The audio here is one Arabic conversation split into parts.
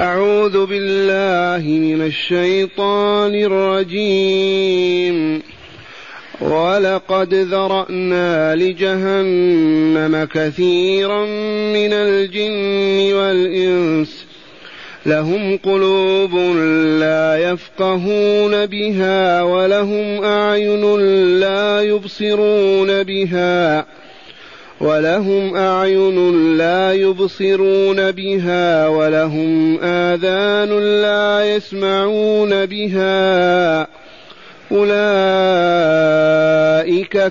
أعوذ بالله من الشيطان الرجيم. ولقد ذرأنا لجهنم كثيرا من الجن والإنس. لهم قلوب لا يفقهون بها ولهم أعين لا يبصرون بها. ولهم أعين لا يبصرون بها ولهم آذان لا يسمعون بها أولئك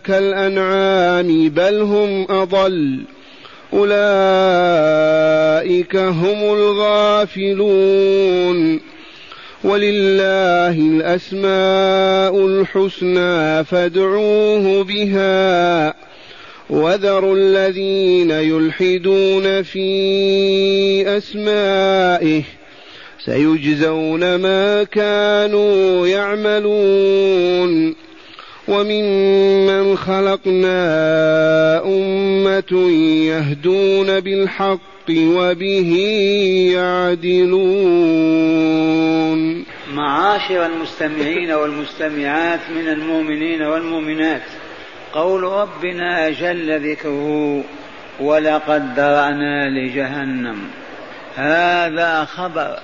كالأنعام بل هم أضل أولئك هم الغافلون ولله الأسماء الحسنى فادعوه بها وذروا الذين يلحدون في أسمائه سيجزون ما كانوا يعملون وممن خلقنا أمة يهدون بالحق وبه يعدلون معاشر المستمعين والمستمعات من المؤمنين والمؤمنات. قول ربنا جل ذكره ولقد درأنا لجهنم. هذا خبر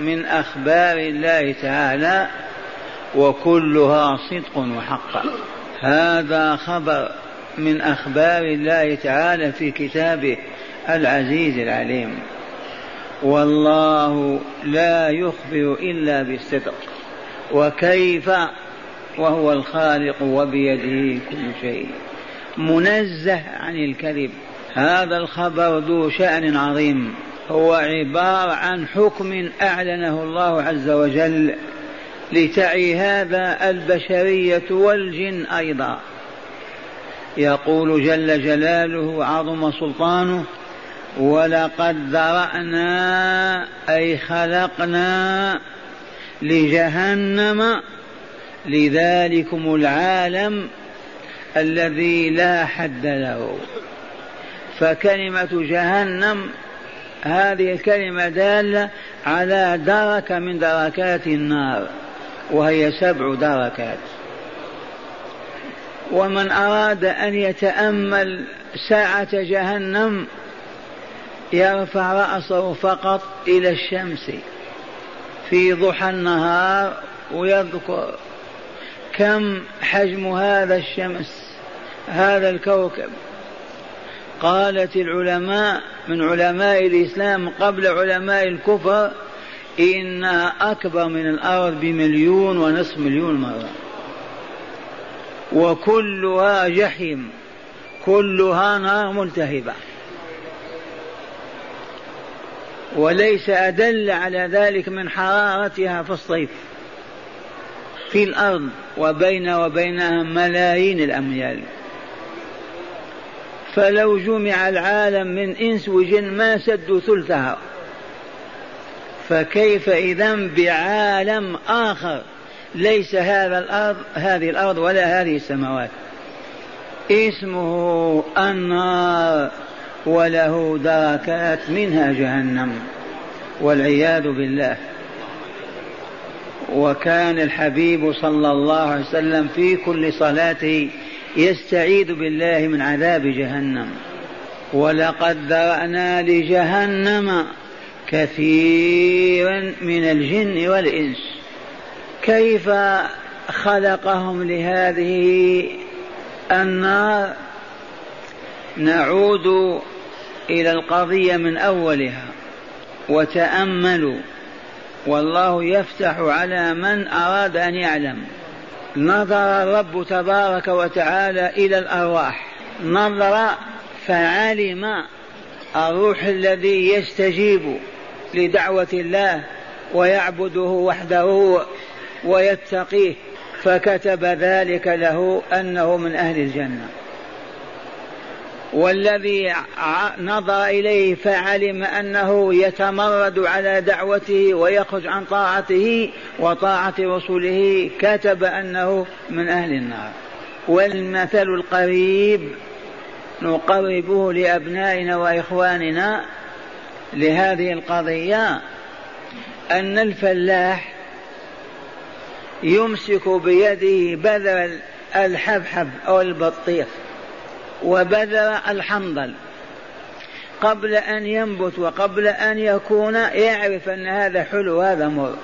من أخبار الله تعالى وكلها صدق وحق. هذا خبر من أخبار الله تعالى في كتابه العزيز العليم. والله لا يخبر إلا بالصدق. وكيف وهو الخالق وبيده كل شيء. منزه عن الكذب. هذا الخبر ذو شأن عظيم. هو عبارة عن حكم أعلنه الله عز وجل لتعي هذا البشرية والجن أيضا. يقول جل جلاله عظم سلطانه ولقد ذرأنا أي خلقنا لجهنم لذلكم العالم الذي لا حد له. فكلمة جهنم هذه الكلمة دالة على دركة من دركات النار وهي سبع دركات. ومن أراد أن يتأمل ساعة جهنم يرفع رأسه فقط إلى الشمس في ضحى النهار ويذكر كم حجم هذا الشمس هذا الكوكب؟ قالت العلماء من علماء الإسلام قبل علماء الكفر إنها أكبر من الأرض بمليون ونصف مليون مرة. وكلها جحيم كلها نار ملتهبة. وليس أدل على ذلك من حرارتها في الصيف. في الأرض وبين وبينها ملايين الأميال. فلو جمع العالم من إنس وجن ما سدوا ثلثها. فكيف إذا بعالم آخر ليس هذا الأرض هذه الأرض ولا هذه السماوات؟ اسمه النار وله دركات منها جهنم والعياذ بالله. وكان الحبيب صلى الله عليه وسلم في كل صلاته يستعيذ بالله من عذاب جهنم. ولقد ذرأنا لجهنم كثيرا من الجن والإنس. كيف خلقهم لهذه النار؟ نعود إلى القضية من أولها وتأملوا والله يفتح على من أراد أن يعلم. نظر الرب تبارك وتعالى إلى الأرواح. نظر فعلم الروح الذي يستجيب لدعوة الله ويعبده وحده ويتقيه. فكتب ذلك له أنه من أهل الجنة. والذي نظر إليه فعلم أنه يتمرد على دعوته ويخرج عن طاعته وطاعة رسله كتب أنه من أهل النار. والمثل القريب نقربه لأبنائنا وإخواننا لهذه القضية أن الفلاح يمسك بيده بذر الحبحب أو البطيخ. وبذر الحنظل قبل أن ينبت وقبل أن يكون يعرف أن هذا حلو هذا مر.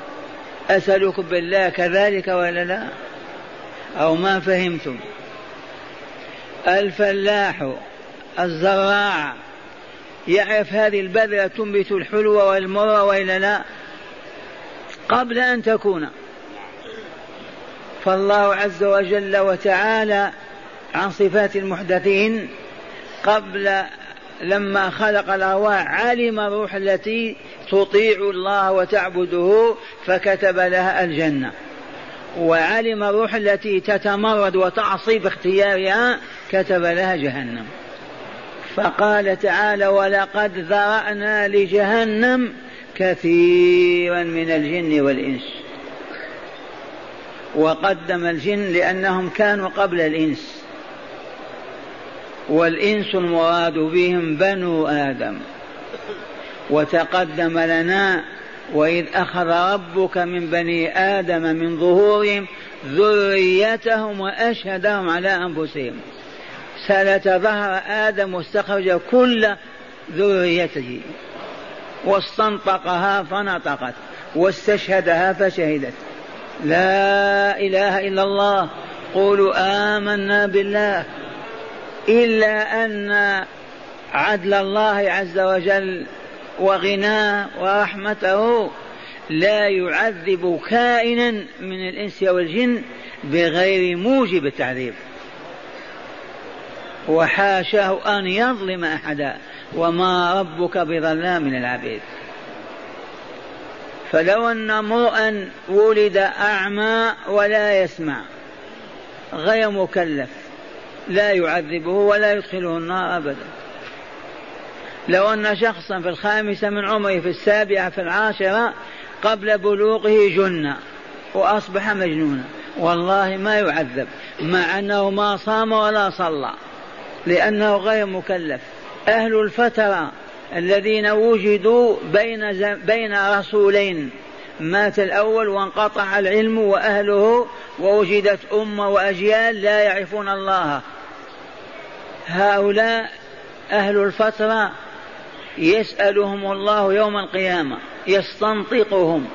أسألكم بالله كذلك ولا لا؟ أو ما فهمتم؟ الفلاح الزراع يعرف هذه البذرة تنبت الحلو والمر وإلا لا؟ قبل أن تكون. فالله عز وجل وتعالى عن صفات المحدثين قبل لما خلق الأرواح علم الروح التي تطيع الله وتعبده فكتب لها الجنة. وعلم الروح التي تتمرد وتعصي باختيارها كتب لها جهنم. فقال تعالى ولقد ذرأنا لجهنم كثيرا من الجن والإنس وقدم الجن لأنهم كانوا قبل الإنس. والإنس المراد بهم بنو آدم. وتقدم لنا وإذ أخذ ربك من بني آدم من ظهورهم ذريتهم وأشهدهم على أنفسهم. سلت ظهر آدم واستخرج كل ذريته. واستنطقها فنطقت. واستشهدها فشهدت. لا إله إلا الله. قولوا آمنا بالله. إلا أن عدل الله عز وجل وغناه ورحمته لا يعذب كائنا من الإنس والجن بغير موجب التعذيب. وحاشاه أن يظلم أحدا وما ربك بظلام للعبيد. فلو أن امرؤا ولد أعمى ولا يسمع غير مكلف لا يعذبه ولا يدخله النار أبدا. لو أن شخصا في الخامسة من عمره في السابعة في العاشرة قبل بلوغه جن وأصبح مجنونا والله ما يعذب مع أنه ما صام ولا صلى لأنه غير مكلف. أهل الفترة الذين وجدوا بين بين رسولين مات الأول وانقطع العلم وأهله ووجدت أمة وأجيال لا يعرفون الله. هؤلاء أهل الفترة يسألهم الله يوم القيامة يستنطقهم.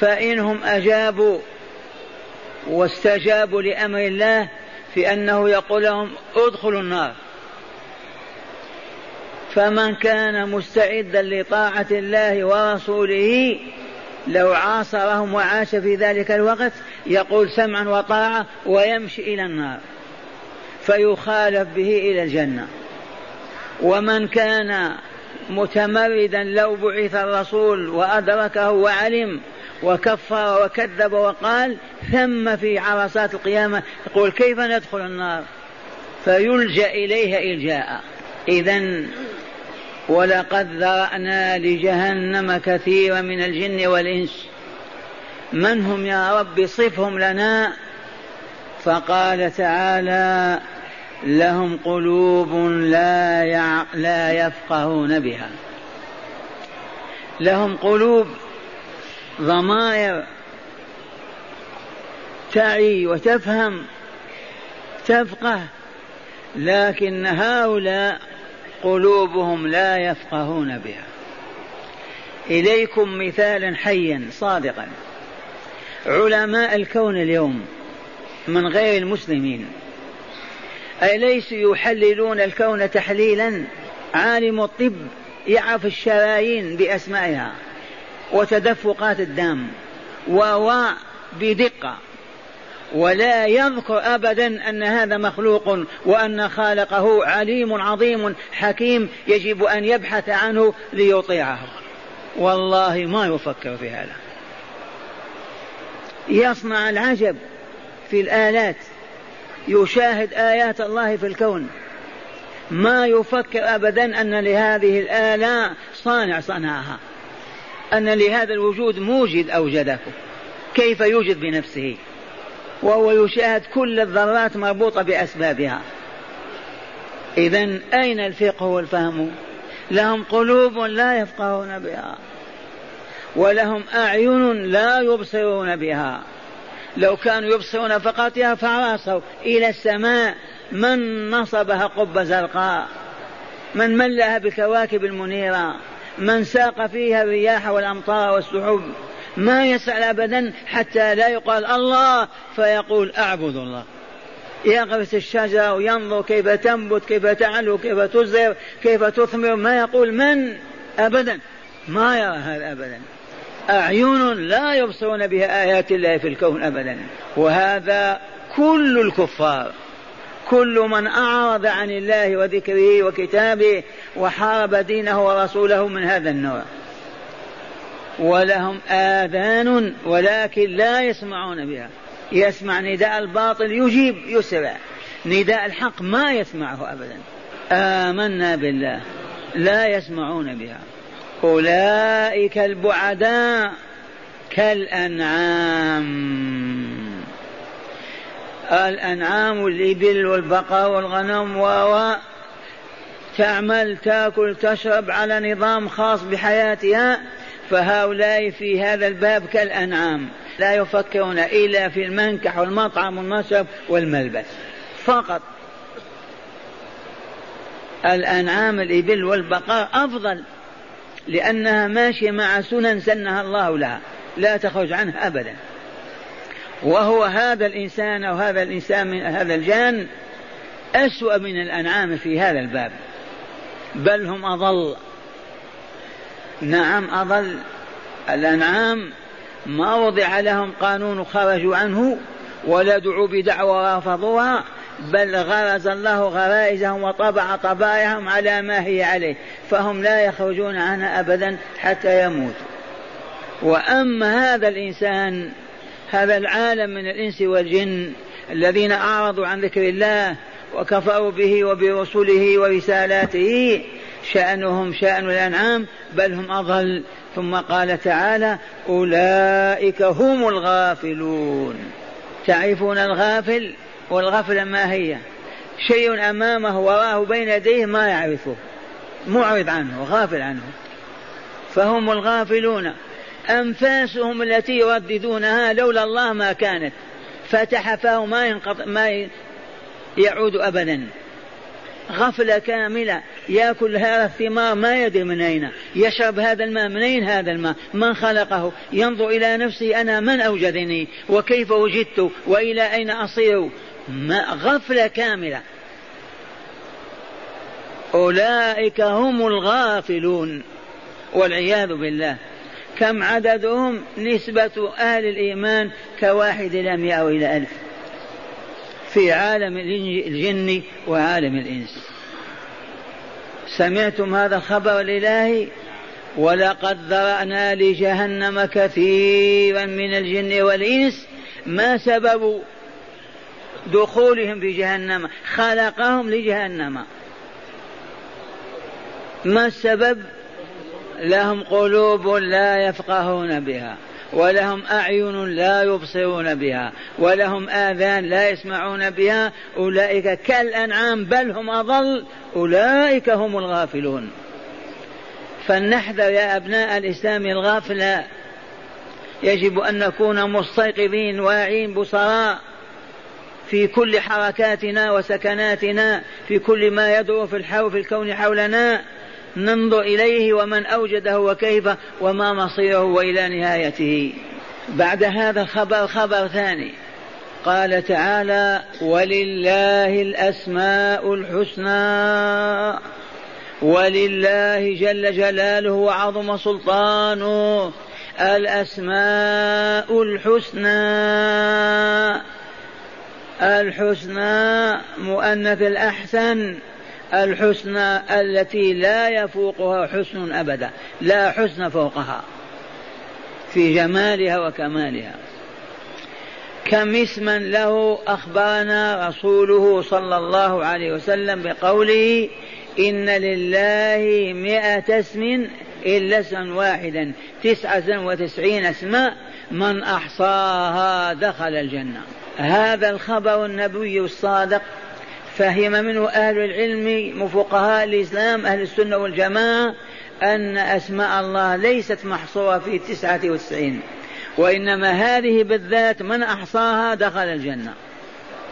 فإنهم أجابوا واستجابوا لأمر الله في أنه يقول لهم ادخلوا النار. فمن كان مستعدا لطاعة الله ورسوله لو عاصرهم وعاش في ذلك الوقت يقول سمعا وطاعة ويمشي إلى النار. فيخالف به إلى الجنة. ومن كان متمردا لو بعث الرسول وأدركه وعلم وكفر وكذب وقال ثم في عرصات القيامة يقول كيف ندخل النار؟ فيلجأ إليها إلجاء. إذا ولقد ذرأنا لجهنم كثيرا من الجن والإنس. من هم يا رب؟ صفهم لنا. فقال تعالى لهم قلوب لا يع... لا يفقهون بها. لهم قلوب ضمائر تعي وتفهم تفقه لكن هؤلاء قلوبهم لا يفقهون بها. إليكم مثالا حيا صادقا. علماء الكون اليوم من غير المسلمين أليس يحللون الكون تحليلا؟ عالم الطب يعرف الشرايين بأسمائها وتدفقات الدم و بدقة. ولا يذكر أبدا أن هذا مخلوق وأن خالقه عليم عظيم حكيم يجب أن يبحث عنه ليطيعه. والله ما يفكر في هذا. يصنع العجب في الآلات. يشاهد آيات الله في الكون. ما يفكر أبدا أن لهذه الآلة صانع صنعها. أن لهذا الوجود موجد أوجده كيف يوجد بنفسه؟ وهو يشاهد كل الذرات مربوطة بأسبابها. إذا أين الفقه والفهم؟ لهم قلوب لا يفقهون بها. ولهم أعين لا يبصرون بها. لو كانوا يبصرون فقط فراسوا إلى السماء من نصبها قبة زرقاء من ملأها بالكواكب المنيرة من ساق فيها الرياح والأمطار والسحب. ما يسأل أبدا حتى لا يقال الله فيقول أعبد الله. يغرس الشجرة وينظر كيف تنبت كيف تعلو كيف تزهر كيف تثمر. ما يقول من؟ أبدا. ما يرى هذا أبدا. أعين لا يبصرون بها آيات الله في الكون أبدا. وهذا كل الكفار كل من أعرض عن الله وذكره وكتابه وحارب دينه ورسوله من هذا النوع. ولهم آذان ولكن لا يسمعون بها. يسمع نداء الباطل يجيب يسرع. نداء الحق ما يسمعه أبدا. آمنا بالله. لا يسمعون بها. أولئك البعداء كالأنعام. الأنعام الإبل والبقر والغنم و تعمل تاكل تشرب على نظام خاص بحياتها فهؤلاء في هذا الباب كالأنعام. لا يفكرون إلا في المنكح والمطعم والمشرب والملبس. فقط الأنعام الإبل والبقر أفضل. لأنها ماشية مع سنن سنها الله لها. لا تخرج عنها أبدا. وهو هذا الإنسان أو هذا الإنسان من هذا الجان أسوأ من الأنعام في هذا الباب. بل هم أضل. نعم أضل. الأنعام ما وضع لهم قانون خرجوا عنه ولا دعوا بدعوى رافضوها. بل غرز الله غرائزهم وطبع طبائعهم على ما هي عليه فهم لا يخرجون عنها أبدا حتى يموتوا. وأما هذا الإنسان هذا العالم من الإنس والجن الذين أعرضوا عن ذكر الله وكفروا به وبرسله ورسالاته شأنهم شأن الأنعام بل هم أضل. ثم قال تعالى أولئك هم الغافلون. تعرفون الغافل؟ والغفلة ما هي؟ شيء أمامه وراه بين يديه ما يعرفه. معرض عنه غافل عنه. فهم الغافلون. أنفاسهم التي يرددونها لولا الله ما كانت. فتح فاه ما ينقطع ما يعود أبدا. غفلة كاملة. يأكل هذا الثمار ما يدري من أين. يشرب هذا الماء من أين هذا الماء؟ من خلقه؟ ينظر إلى نفسه أنا من أوجدني؟ وكيف وجدت؟ وإلى أين أصير؟ غفلة كاملة. أولئك هم الغافلون. والعياذ بالله. كم عددهم؟ نسبة أهل الإيمان كواحد إلى مئة أو إلى ألف. في عالم الجن وعالم الإنس. سمعتم هذا الخبر الإلهي؟ ولقد ذرأنا لجهنم كثيرا من الجن والإنس. ما سبب دخولهم في جهنم خلقهم لجهنم. ما السبب؟ لهم قلوب لا يفقهون بها ولهم أعين لا يبصرون بها ولهم آذان لا يسمعون بها. أولئك كالأنعام بل هم أضل أولئك هم الغافلون. فلنحذر يا أبناء الإسلام الغافلة. يجب أن نكون مستيقظين واعين بصراء. في كل حركاتنا وسكناتنا في كل ما يدور في الحو في الكون حولنا. ننظر إليه ومن أوجده وكيف وما مصيره وإلى نهايته. بعد هذا الخبر خبر ثاني. قال تعالى ولله الأسماء الحسنى ولله جل جلاله وعظم سلطانه الأسماء الحسنى. الحسنى مؤنث الأحسن الحسنى التي لا يفوقها حسن أبدا لا حسن فوقها في جمالها وكمالها. كم اسما له أخبرنا رسوله صلى الله عليه وسلم بقوله إن لله مئة اسم إلا اسما واحدا تسعة وتسعين اسماء من أحصاها دخل الجنة. هذا الخبر النبوي الصادق فهم منه أهل العلم فقهاء الإسلام أهل السنة والجماعة أن أسماء الله ليست محصورة في تسعة وتسعين وإنما هذه بالذات من أحصاها دخل الجنة.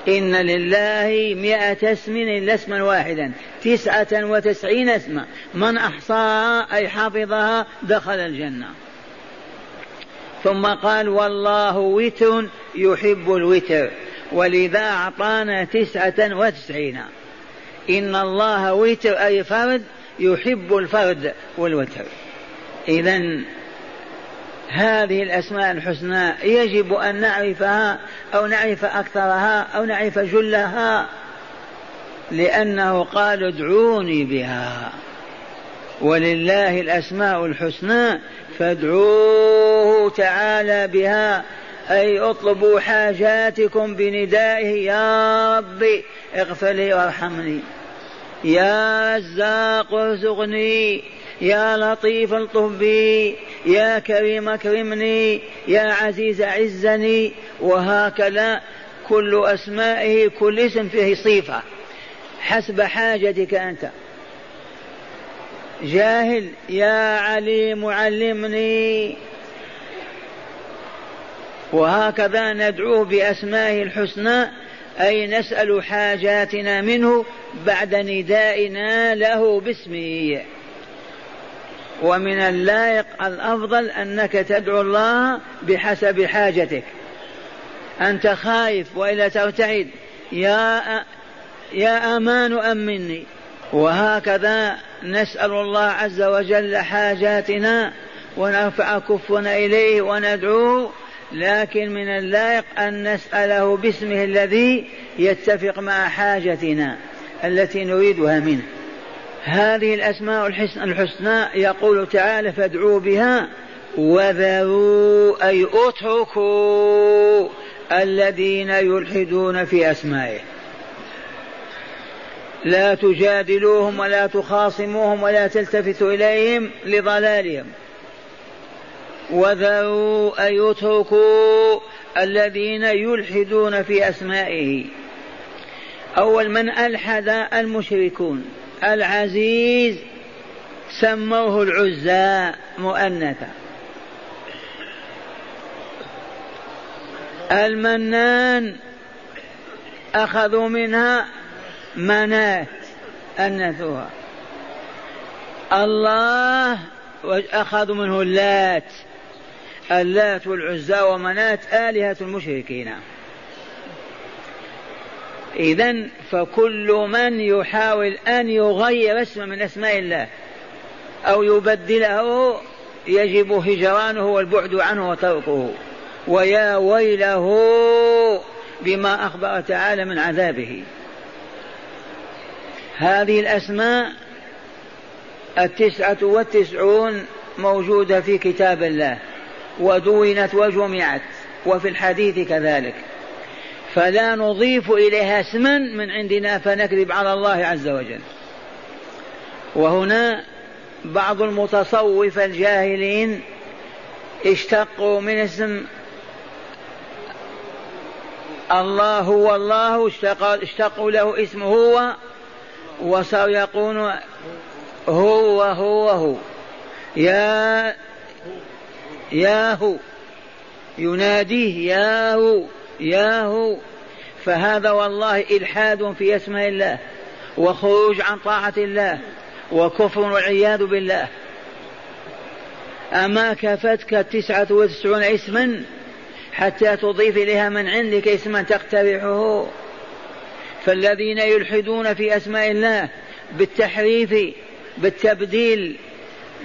إن لله مئة اسم إلا اسما واحدا تسعة وتسعين اسما من أحصاها أي حفظها دخل الجنة. ثم قال والله وتر يحب الوتر ولذا أعطانا تسعة وتسعين. إن الله وتر أي فرد يحب الفرد والوتر. إذا هذه الأسماء الحسنى يجب أن نعرفها أو نعرف أكثرها أو نعرف جلها لأنه قال ادعوني بها. ولله الأسماء الحسنى فادعوه تعالى بها أي اطلبوا حاجاتكم بندائه يا ربي اغفر لي وارحمني. يا رزاق ارزقني يا لطيف الطف بي يا كريم اكرمني يا عزيز عزني. وهكذا كل أسمائه كل اسم فيه صفه حسب حاجتك أنت. جاهل يا عليم علمني وهكذا ندعوه بأسمائه الحسنى أي نسأل حاجاتنا منه بعد ندائنا له باسمه. ومن اللائق الأفضل أنك تدعو الله بحسب حاجتك. أنت خايف وإلا ترتعد. يا يا أمان أمني. وهكذا نسأل الله عز وجل حاجاتنا ونرفع كفنا إليه وندعوه لكن من اللائق أن نسأله باسمه الذي يتفق مع حاجتنا التي نريدها منه. هذه الأسماء الحسنى يقول تعالى فادعوا بها وذروا أي أتركوا الذين يلحدون في أسمائه. لا تجادلوهم ولا تخاصموهم ولا تلتفتوا إليهم لضلالهم. وذروا أي اتركوا الذين يلحدون في أسمائه. أول من ألحد المشركون العزيز سموه العزى مؤنثا. المنان أخذوا منها منات أنثوها الله أخذوا منه اللات. اللات والعزى ومنات آلهة المشركين. إذا فكل من يحاول أن يغير اسم من أسماء الله أو يبدله يجب هجرانه والبعد عنه وتركه. ويا ويله بما أخبر تعالى من عذابه. هذه الأسماء التسعة والتسعون موجودة في كتاب الله ودونت وجمعت وفي الحديث كذلك. فلا نضيف إليها اسما من عندنا فنكذب على الله عز وجل. وهنا بعض المتصوفة الجاهلين اشتقوا من اسم الله هو الله اشتقوا له اسم هو يقولون هو هو هو يا يا هو يناديه يا هو ياهو. فهذا والله إلحاد في اسماء الله وخروج عن طاعة الله وكفر والعياذ بالله. أما كفتك التسعة وتسعون اسما حتى تضيف إليها من عندك اسما تقترحه. فالذين يلحدون في أسماء الله بالتحريف بالتبديل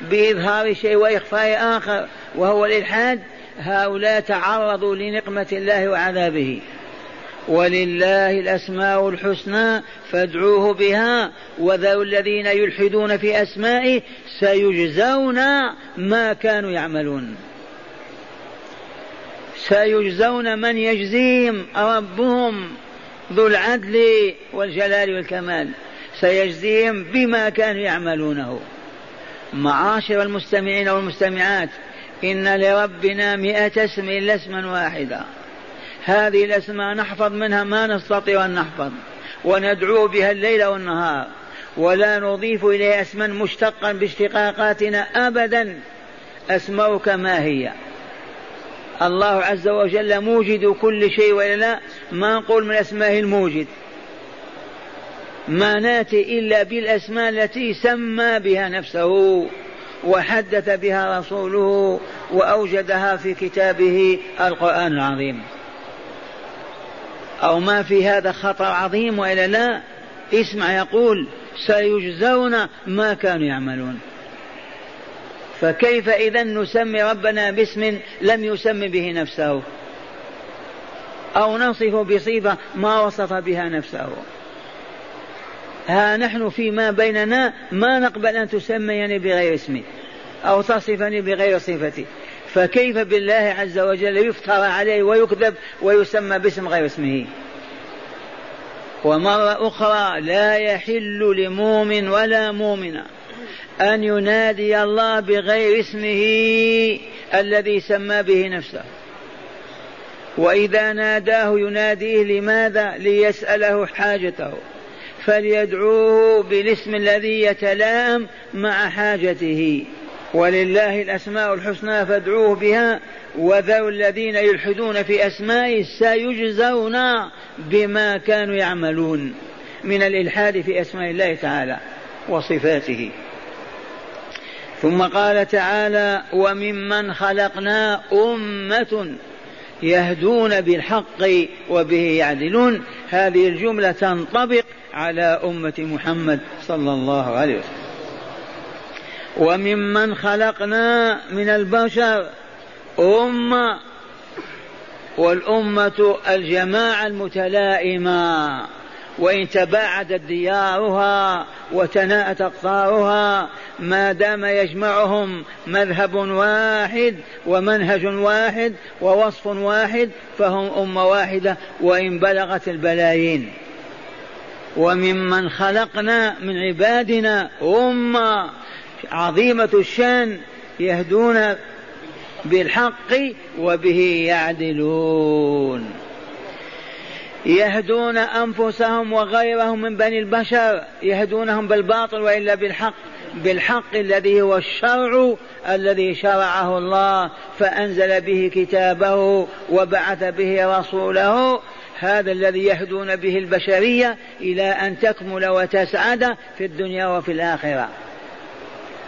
بإظهار شيء وإخفاء آخر وهو الإلحاد هؤلاء تعرضوا لنقمة الله وعذابه. ولله الأسماء الحسنى فادعوه بها وذروا الذين يلحدون في أسمائه سيجزون ما كانوا يعملون. سيجزون من يجزيهم ربهم. ذو العدل والجلال والكمال. سيجزيهم بما كانوا يعملونه. معاشر المستمعين والمستمعات إن لربنا مئة اسم إلا اسما واحدا. هذه الأسماء نحفظ منها ما نستطيع أن نحفظ وندعو بها الليل والنهار. ولا نضيف إليه اسما مشتقا باشتقاقاتنا أبدا. أسماؤك ما هي؟ الله عز وجل موجد كل شيء وإلا لا ما نقول من أسمائه الموجد. ما نأتي إلا بالأسماء التي سمى بها نفسه وحدث بها رسوله وأوجدها في كتابه القرآن العظيم. أو ما في هذا خطر عظيم وإلا لا اسمع يقول سيجزون ما كانوا يعملون. فكيف إذا نسمي ربنا باسم لم يسم به نفسه؟ أو نصف بصفة ما وصف بها نفسه؟ ها نحن فيما بيننا ما نقبل أن تسميني بغير اسمي أو تصفني بغير صفتي. فكيف بالله عز وجل يفترى عليه ويكذب ويسمى باسم غير اسمه؟ ومرة أخرى لا يحل لمؤمن ولا مؤمنة. أن ينادي الله بغير اسمه الذي سمى به نفسه. وإذا ناداه يناديه لماذا؟ ليسأله حاجته. فليدعوه بالاسم الذي يتلائم مع حاجته. ولله الأسماء الحسنى فادعوه بها وذروا الذين يلحدون في أسمائه سيجزون بما كانوا يعملون. من الإلحاد في أسماء الله تعالى وصفاته. ثم قال تعالى وممن خلقنا أمة يهدون بالحق وبه يعدلون. هذه الجملة تنطبق على أمة محمد صلى الله عليه وسلم. وممن خلقنا من البشر أمة والأمة الجماعة المتلائمة. وإن تباعدت ديارها وتناءت أقطارها ما دام يجمعهم مذهب واحد ومنهج واحد ووصف واحد فهم أمة واحدة وإن بلغت البلايين. وممن خلقنا من عبادنا أمة عظيمة الشأن يهدون بالحق وبه يعدلون. يهدون أنفسهم وغيرهم من بني البشر يهدونهم بالباطل وإلا بالحق بالحق الذي هو الشرع الذي شرعه الله فأنزل به كتابه وبعث به رسوله. هذا الذي يهدون به البشرية إلى أن تكمل وتسعد في الدنيا وفي الآخرة.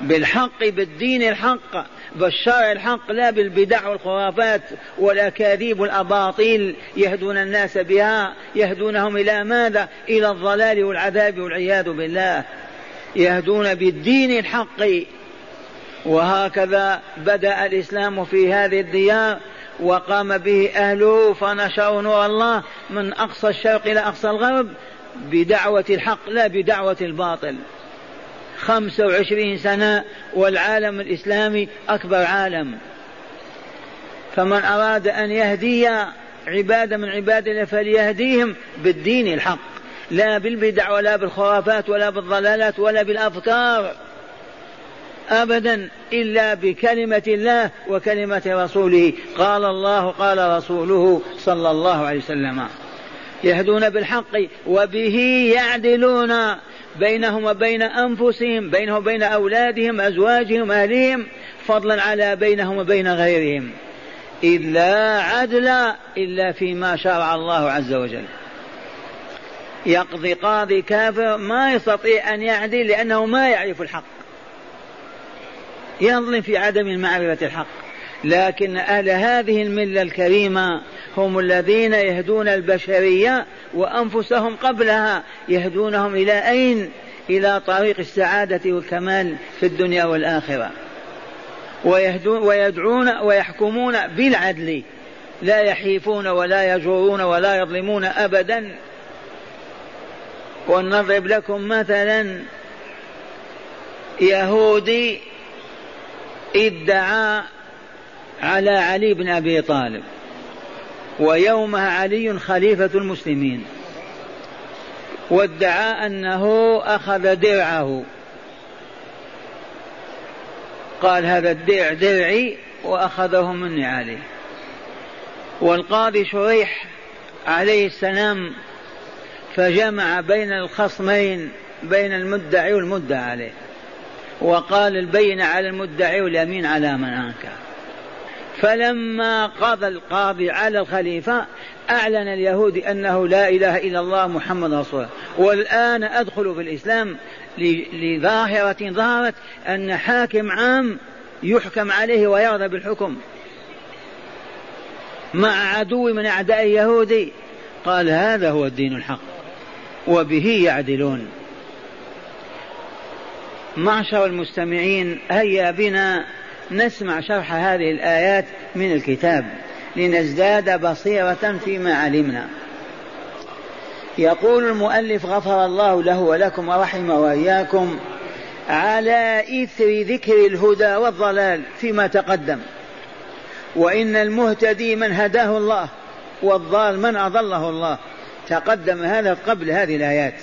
بالحق بالدين الحق بالشرع الحق لا بالبدع والخرافات والأكاذيب والأباطيل يهدون الناس بها يهدونهم إلى ماذا؟ إلى الضلال والعذاب والعياذ بالله. يهدون بالدين الحق. وهكذا بدأ الإسلام في هذه الديار وقام به أهله فنشروا نور الله من أقصى الشرق إلى أقصى الغرب بدعوة الحق لا بدعوة الباطل. خمسة وعشرين سنة والعالم الإسلامي أكبر عالم. فمن أراد أن يهدي عبادة من عباد الله فليهديهم بالدين الحق لا بالبدع ولا بالخرافات ولا بالضلالات ولا بالأفكار أبدا إلا بكلمة الله وكلمة رسوله. قال الله قال رسوله صلى الله عليه وسلم يهدون بالحق وبه يعدلون. بينهم وبين أنفسهم بينهم وبين أولادهم أزواجهم أهلهم فضلا على بينهم وبين غيرهم. إلا عدلا إلا فيما شرع الله عز وجل. يقضي قاضي كافر ما يستطيع أن يعدل لأنه ما يعرف الحق. يظلم في عدم معرفة الحق. لكن أهل هذه الملة الكريمة هم الذين يهدون البشرية وأنفسهم قبلها يهدونهم إلى أين؟ إلى طريق السعادة والكمال في الدنيا والآخرة. ويدعون ويحكمون بالعدل. لا يحيفون ولا يجورون ولا يظلمون أبدا. ولنضرب لكم مثلا يهودي ادعى على علي بن أبي طالب. ويومها علي خليفة المسلمين. وادعى أنه أخذ درعه. قال هذا الدرع درعي وأخذه مني عليه والقاضي شريح عليه السلام فجمع بين الخصمين بين المدعي والمدعى عليه. وقال البين على المدعي واليمين على من أنكر. فلما قضى القاضي على الخليفة أعلن اليهودي أنه لا إله إلا الله محمد رسول الله. والآن أدخل في الإسلام لظاهرة ظهرت أن حاكم عام يحكم عليه ويرضى بالحكم. مع عدو من أعداء اليهود قال هذا هو الدين الحق وبه يعدلون. معشر المستمعين هيا بنا نسمع شرح هذه الآيات من الكتاب لنزداد بصيرة فيما علمنا. يقول المؤلف غفر الله له ولكم ورحم وإياكم على إثر ذكر الهدى والضلال فيما تقدم. وإن المهتدي من هداه الله والضال من أضله الله. تقدم هذا قبل هذه الآيات.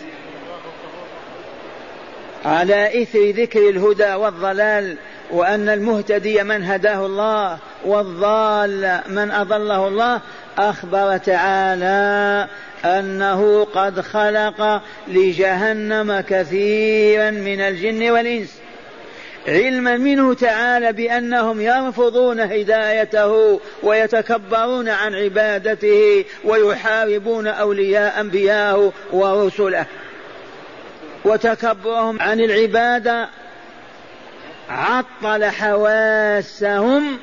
على إثر ذكر الهدى والضلال وأن المهتدي من هداه الله والضال من أضله الله أخبر تعالى أنه قد خلق لجهنم كثيرا من الجن والإنس. علما منه تعالى بأنهم يرفضون هدايته ويتكبرون عن عبادته ويحاربون أولياء أنبياءه ورسله. وتكبرهم عن العبادة عطل حواسهم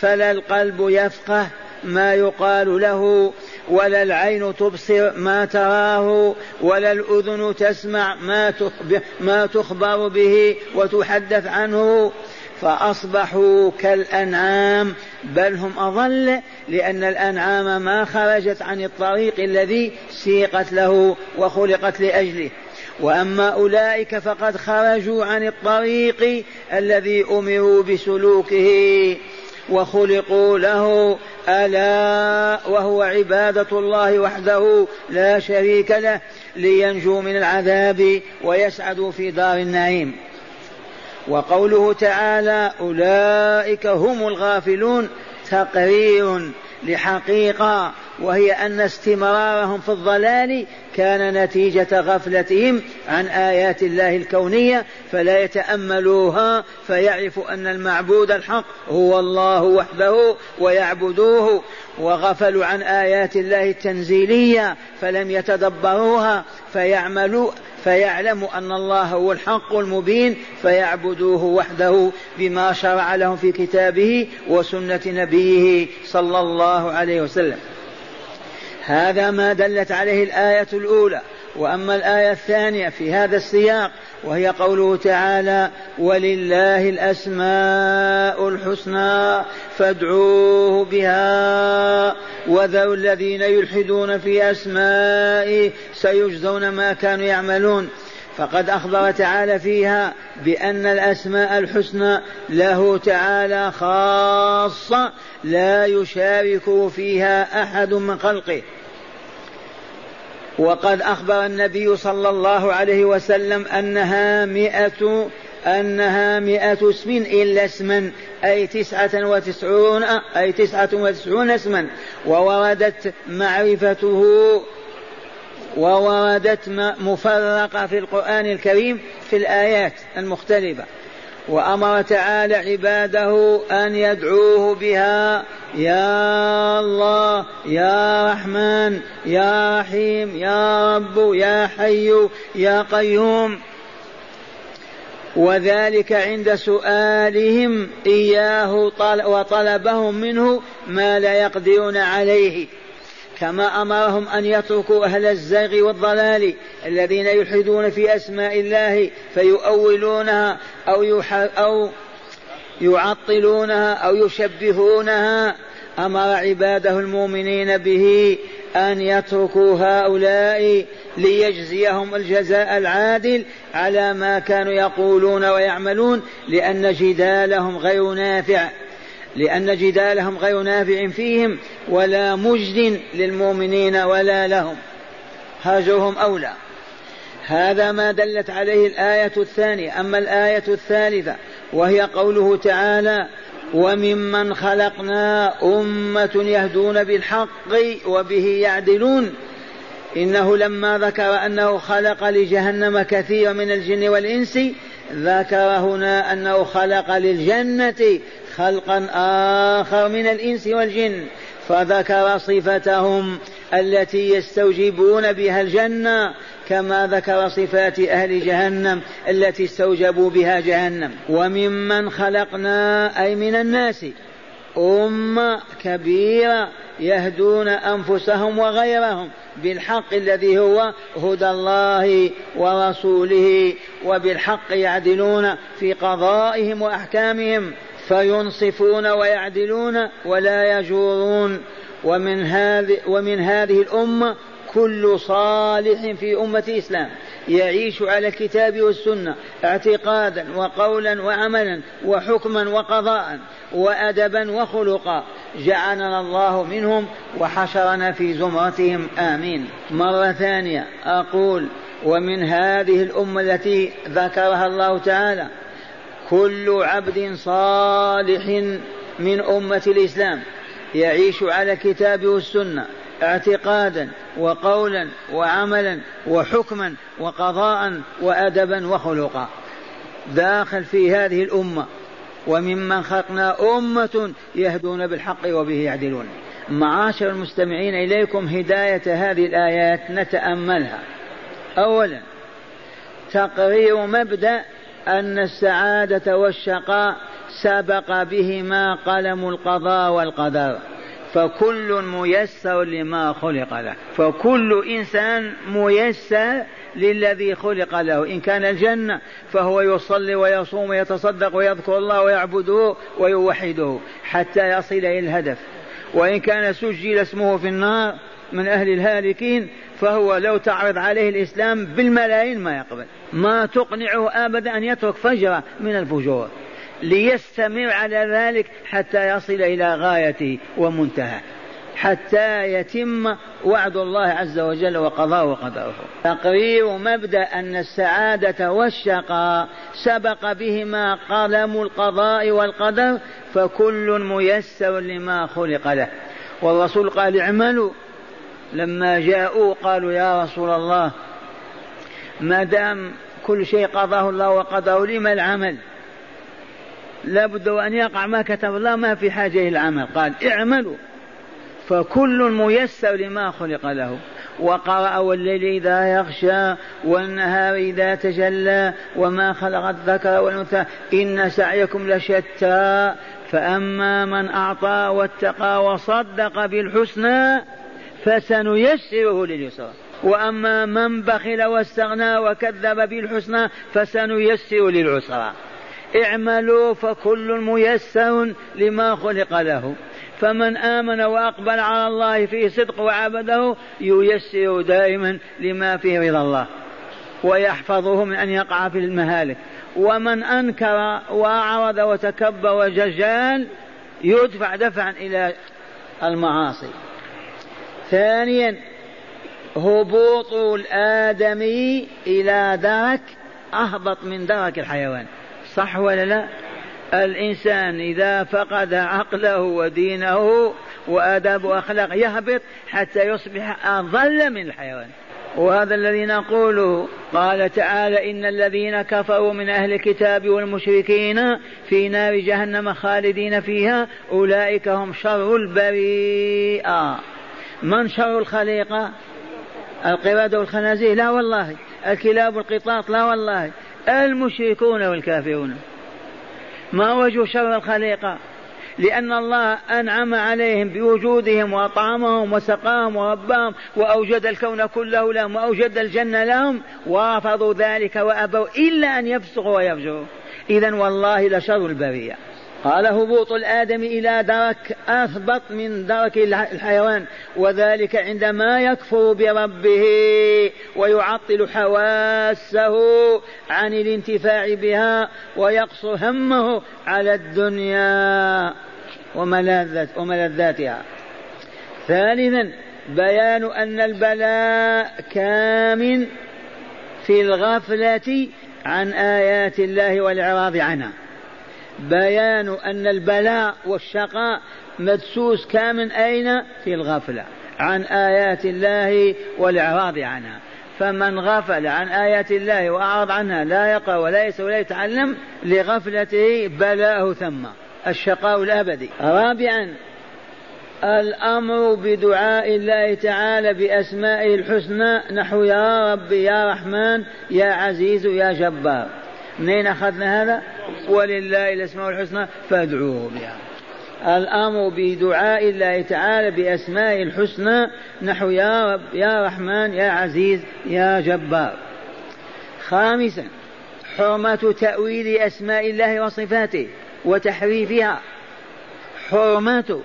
فلا القلب يفقه ما يقال له ولا العين تبصر ما تراه ولا الأذن تسمع ما تخبر, ما تخبر به وتحدث عنه. فأصبحوا كالأنعام بل هم أضل لأن الأنعام ما خرجت عن الطريق الذي سيقت له وخلقت لأجله. وأما أولئك فقد خرجوا عن الطريق الذي أمروا بسلوكه وخلقوا له ألا وهو عبادة الله وحده لا شريك له لينجوا من العذاب ويسعدوا في دار النعيم. وقوله تعالى أولئك هم الغافلون تقرير لحقيقة وهي أن استمرارهم في الضلال كان نتيجة غفلتهم عن آيات الله الكونية فلا يتأملوها فيعرفوا أن المعبود الحق هو الله وحده ويعبدوه وغفلوا عن آيات الله التنزيلية فلم يتدبروها فيعملوا فيعلموا أن الله هو الحق المبين فيعبدوه وحده بما شرع لهم في كتابه وسنة نبيه صلى الله عليه وسلم. هذا ما دلت عليه الآية الأولى. وأما الآية الثانية في هذا السياق وهي قوله تعالى ولله الأسماء الحسنى فادعوه بها وذروا الذين يلحدون في أسمائه سيجزون ما كانوا يعملون. فقد أخبر تعالى فيها بأن الأسماء الحسنى له تعالى خاصة لا يشارك فيها أحد من خلقه. وقد أخبر النبي صلى الله عليه وسلم أنها مئة أنها مئة اسم إلا اسما أي تسعة وتسعون أي تسعة وتسعون اسما. ووردت معرفته ووردت مفرقة في القرآن الكريم في الآيات المختلفة. وأمر تعالى عباده أن يدعوه بها يا الله يا رحمن يا رحيم يا رب يا حي يا قيوم. وذلك عند سؤالهم إياه وطلبهم منه ما لا يقدرون عليه. كما أمرهم أن يتركوا أهل الزيغ والضلال الذين يلحدون في أسماء الله فيؤولونها أو أو يعطلونها أو يشبهونها. أمر عباده المؤمنين به أن يتركوا هؤلاء ليجزيهم الجزاء العادل على ما كانوا يقولون ويعملون لأن جدالهم غير نافع. لأن جدالهم غير نافع فيهم ولا مجد للمؤمنين ولا لهم. هاجرهم أولى. هذا ما دلت عليه الآية الثانية. أما الآية الثالثة وهي قوله تعالى وممن خلقنا أمة يهدون بالحق وبه يعدلون إنه لما ذكر أنه خلق لجهنم كثير من الجن والإنس ذكر هنا أنه خلق للجنة خلقا آخر من الإنس والجن فذكر صفتهم التي يستوجبون بها الجنة كما ذكر صفات أهل جهنم التي استوجبوا بها جهنم. وممن خلقنا أي من الناس أمة كبيرة يهدون أنفسهم وغيرهم بالحق الذي هو هدى الله ورسوله وبالحق يعدلون في قضائهم وأحكامهم. فينصفون ويعدلون ولا يجورون. ومن هذه ومن هذه الأمة كل صالح في أمة الإسلام يعيش على الكتاب والسنة اعتقادا وقولا وعملا وحكما وقضاء وأدبا وخلقا. جعلنا الله منهم وحشرنا في زمرتهم. آمين. مرة ثانية أقول ومن هذه الأمة التي ذكرها الله تعالى كل عبد صالح من أمة الإسلام يعيش على الكتاب والسنة اعتقادا وقولا وعملا وحكما وقضاء وأدبا وخلقا. داخل في هذه الأمة وممن خلقنا أمة يهدون بالحق وبه يعدلون. معاشر المستمعين إليكم هداية هذه الآيات نتأملها. أولا تقرير مبدأ أن السعادة والشقاء سبق بهما قلم القضاء والقدر فكل ميسر لما خلق له فكل إنسان ميسر للذي خلق له إن كان الجنة فهو يصلي ويصوم ويتصدق ويذكر الله ويعبده ويوحده حتى يصل إلى الهدف وإن كان سجل اسمه في النار من أهل الهالكين فهو لو تعرض عليه الإسلام بالملايين ما يقبل. ما تقنعه أبدا أن يترك فجرة من الفجور. ليستمر على ذلك حتى يصل إلى غايته ومنتهى. حتى يتم وعد الله عز وجل وقضاء وقدره. تقرير مبدأ أن السعادة والشقاء سبق بهما قلم القضاء والقدر فكل ميسر لما خلق له. والرسول قال اعملوا لما جاءوا قالوا يا رسول الله ما دام كل شيء قضاه الله وقدره لما العمل؟ لابد أن يقع ما كتب الله ما في حاجة إلى العمل. قال اعملوا. فكل ميسر لما خلق له. وقرأ والليل إذا يغشى والنهار إذا تجلى وما خلق الذكر والأنثى. إن سعيكم لشتى. فأما من أعطى واتقى وصدق بالحسنى فسنيسره لليسرى. وأما من بخل واستغنى وكذب بالحسنى فسنيسر للعسرى. اعملوا فكل ميسر لما خلق له. فمن آمن وأقبل على الله فيه صدق وعبده ييسر دائما لما فيه رضا الله. ويحفظه من أن يقع في المهالك. ومن أنكر وأعرض وتكبر وججال يدفع دفعا إلى المعاصي. ثانيا هبوط الآدمي إلى درك أهبط من درك الحيوان. صح ولا لا؟ الإنسان إذا فقد عقله ودينه وآداب وأخلاق يهبط حتى يصبح أضل من الحيوان. وهذا الذي نقوله قال تعالى إن الذين كفروا من أهل الكتاب والمشركين في نار جهنم خالدين فيها أولئك هم شر البريئة. من شر الخليقة؟ القردة والخنازير؟ لا والله. الكلاب والقطاط؟ لا والله. المشركون والكافرون. ما وجه شر الخليقة؟ لأن الله أنعم عليهم بوجودهم وأطعمهم وسقاهم ورباهم وأوجد الكون كله لهم وأوجد الجنة لهم ورفضوا ذلك وأبوا إلا أن يفسقوا ويفجروا إذا والله لشر البرية. قال هبوط الآدم إلى درك أثبط من درك الحيوان وذلك عندما يكفر بربه ويعطل حواسه عن الانتفاع بها ويقصر همه على الدنيا وملذاتها. ثالثا بيان أن البلاء كامن في الغفلة عن آيات الله والإعراض عنها. بيان أن البلاء والشقاء مدسوس كامن أين؟ في الغفلة. عن آيات الله والإعراض عنها. فمن غفل عن آيات الله وأعرض عنها لا يقرأ ولا يسوى ولا يتعلم لغفلته بلاءه ثم. الشقاء الأبدي. رابعا الأمر بدعاء الله تعالى بأسمائه الحسنى. نحو يا رب يا رحمن يا عزيز يا جبار. منين أخذنا هذا؟ ولله الأسماء الحسنى فادعوه بها. الأمر بدعاء الله تعالى بأسمائه الحسنى. نحو يا رب يا رحمن يا عزيز يا جبار. خامسا حرمة تأويل أسماء الله وصفاته وتحريفها. حرمة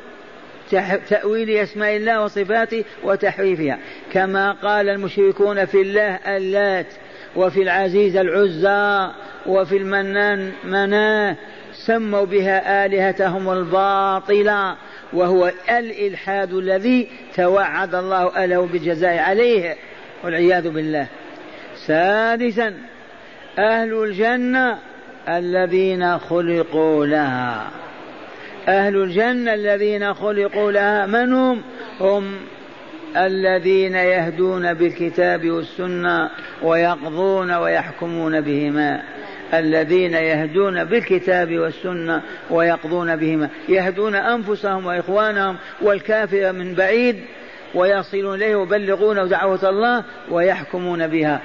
تأويل أسماء الله وصفاته وتحريفها. كما قال المشركون في الله اللات وفي العزيز العزى وفي المنان مناه سموا بها آلهتهم الباطلة وهو الإلحاد الذي توعد الله أهله بالجزاء عليه والعياذ بالله. سادسا أهل الجنة الذين خلقوا لها. أهل الجنة الذين خلقوا لها من هم هم الذين يهدون بالكتاب والسنة ويقضون ويحكمون بهما. الذين يهدون بالكتاب والسنة ويقضون بهما. يهدون أنفسهم وإخوانهم والكافر من بعيد ويصلون إليه ويبلغون دعوة الله ويحكمون بها.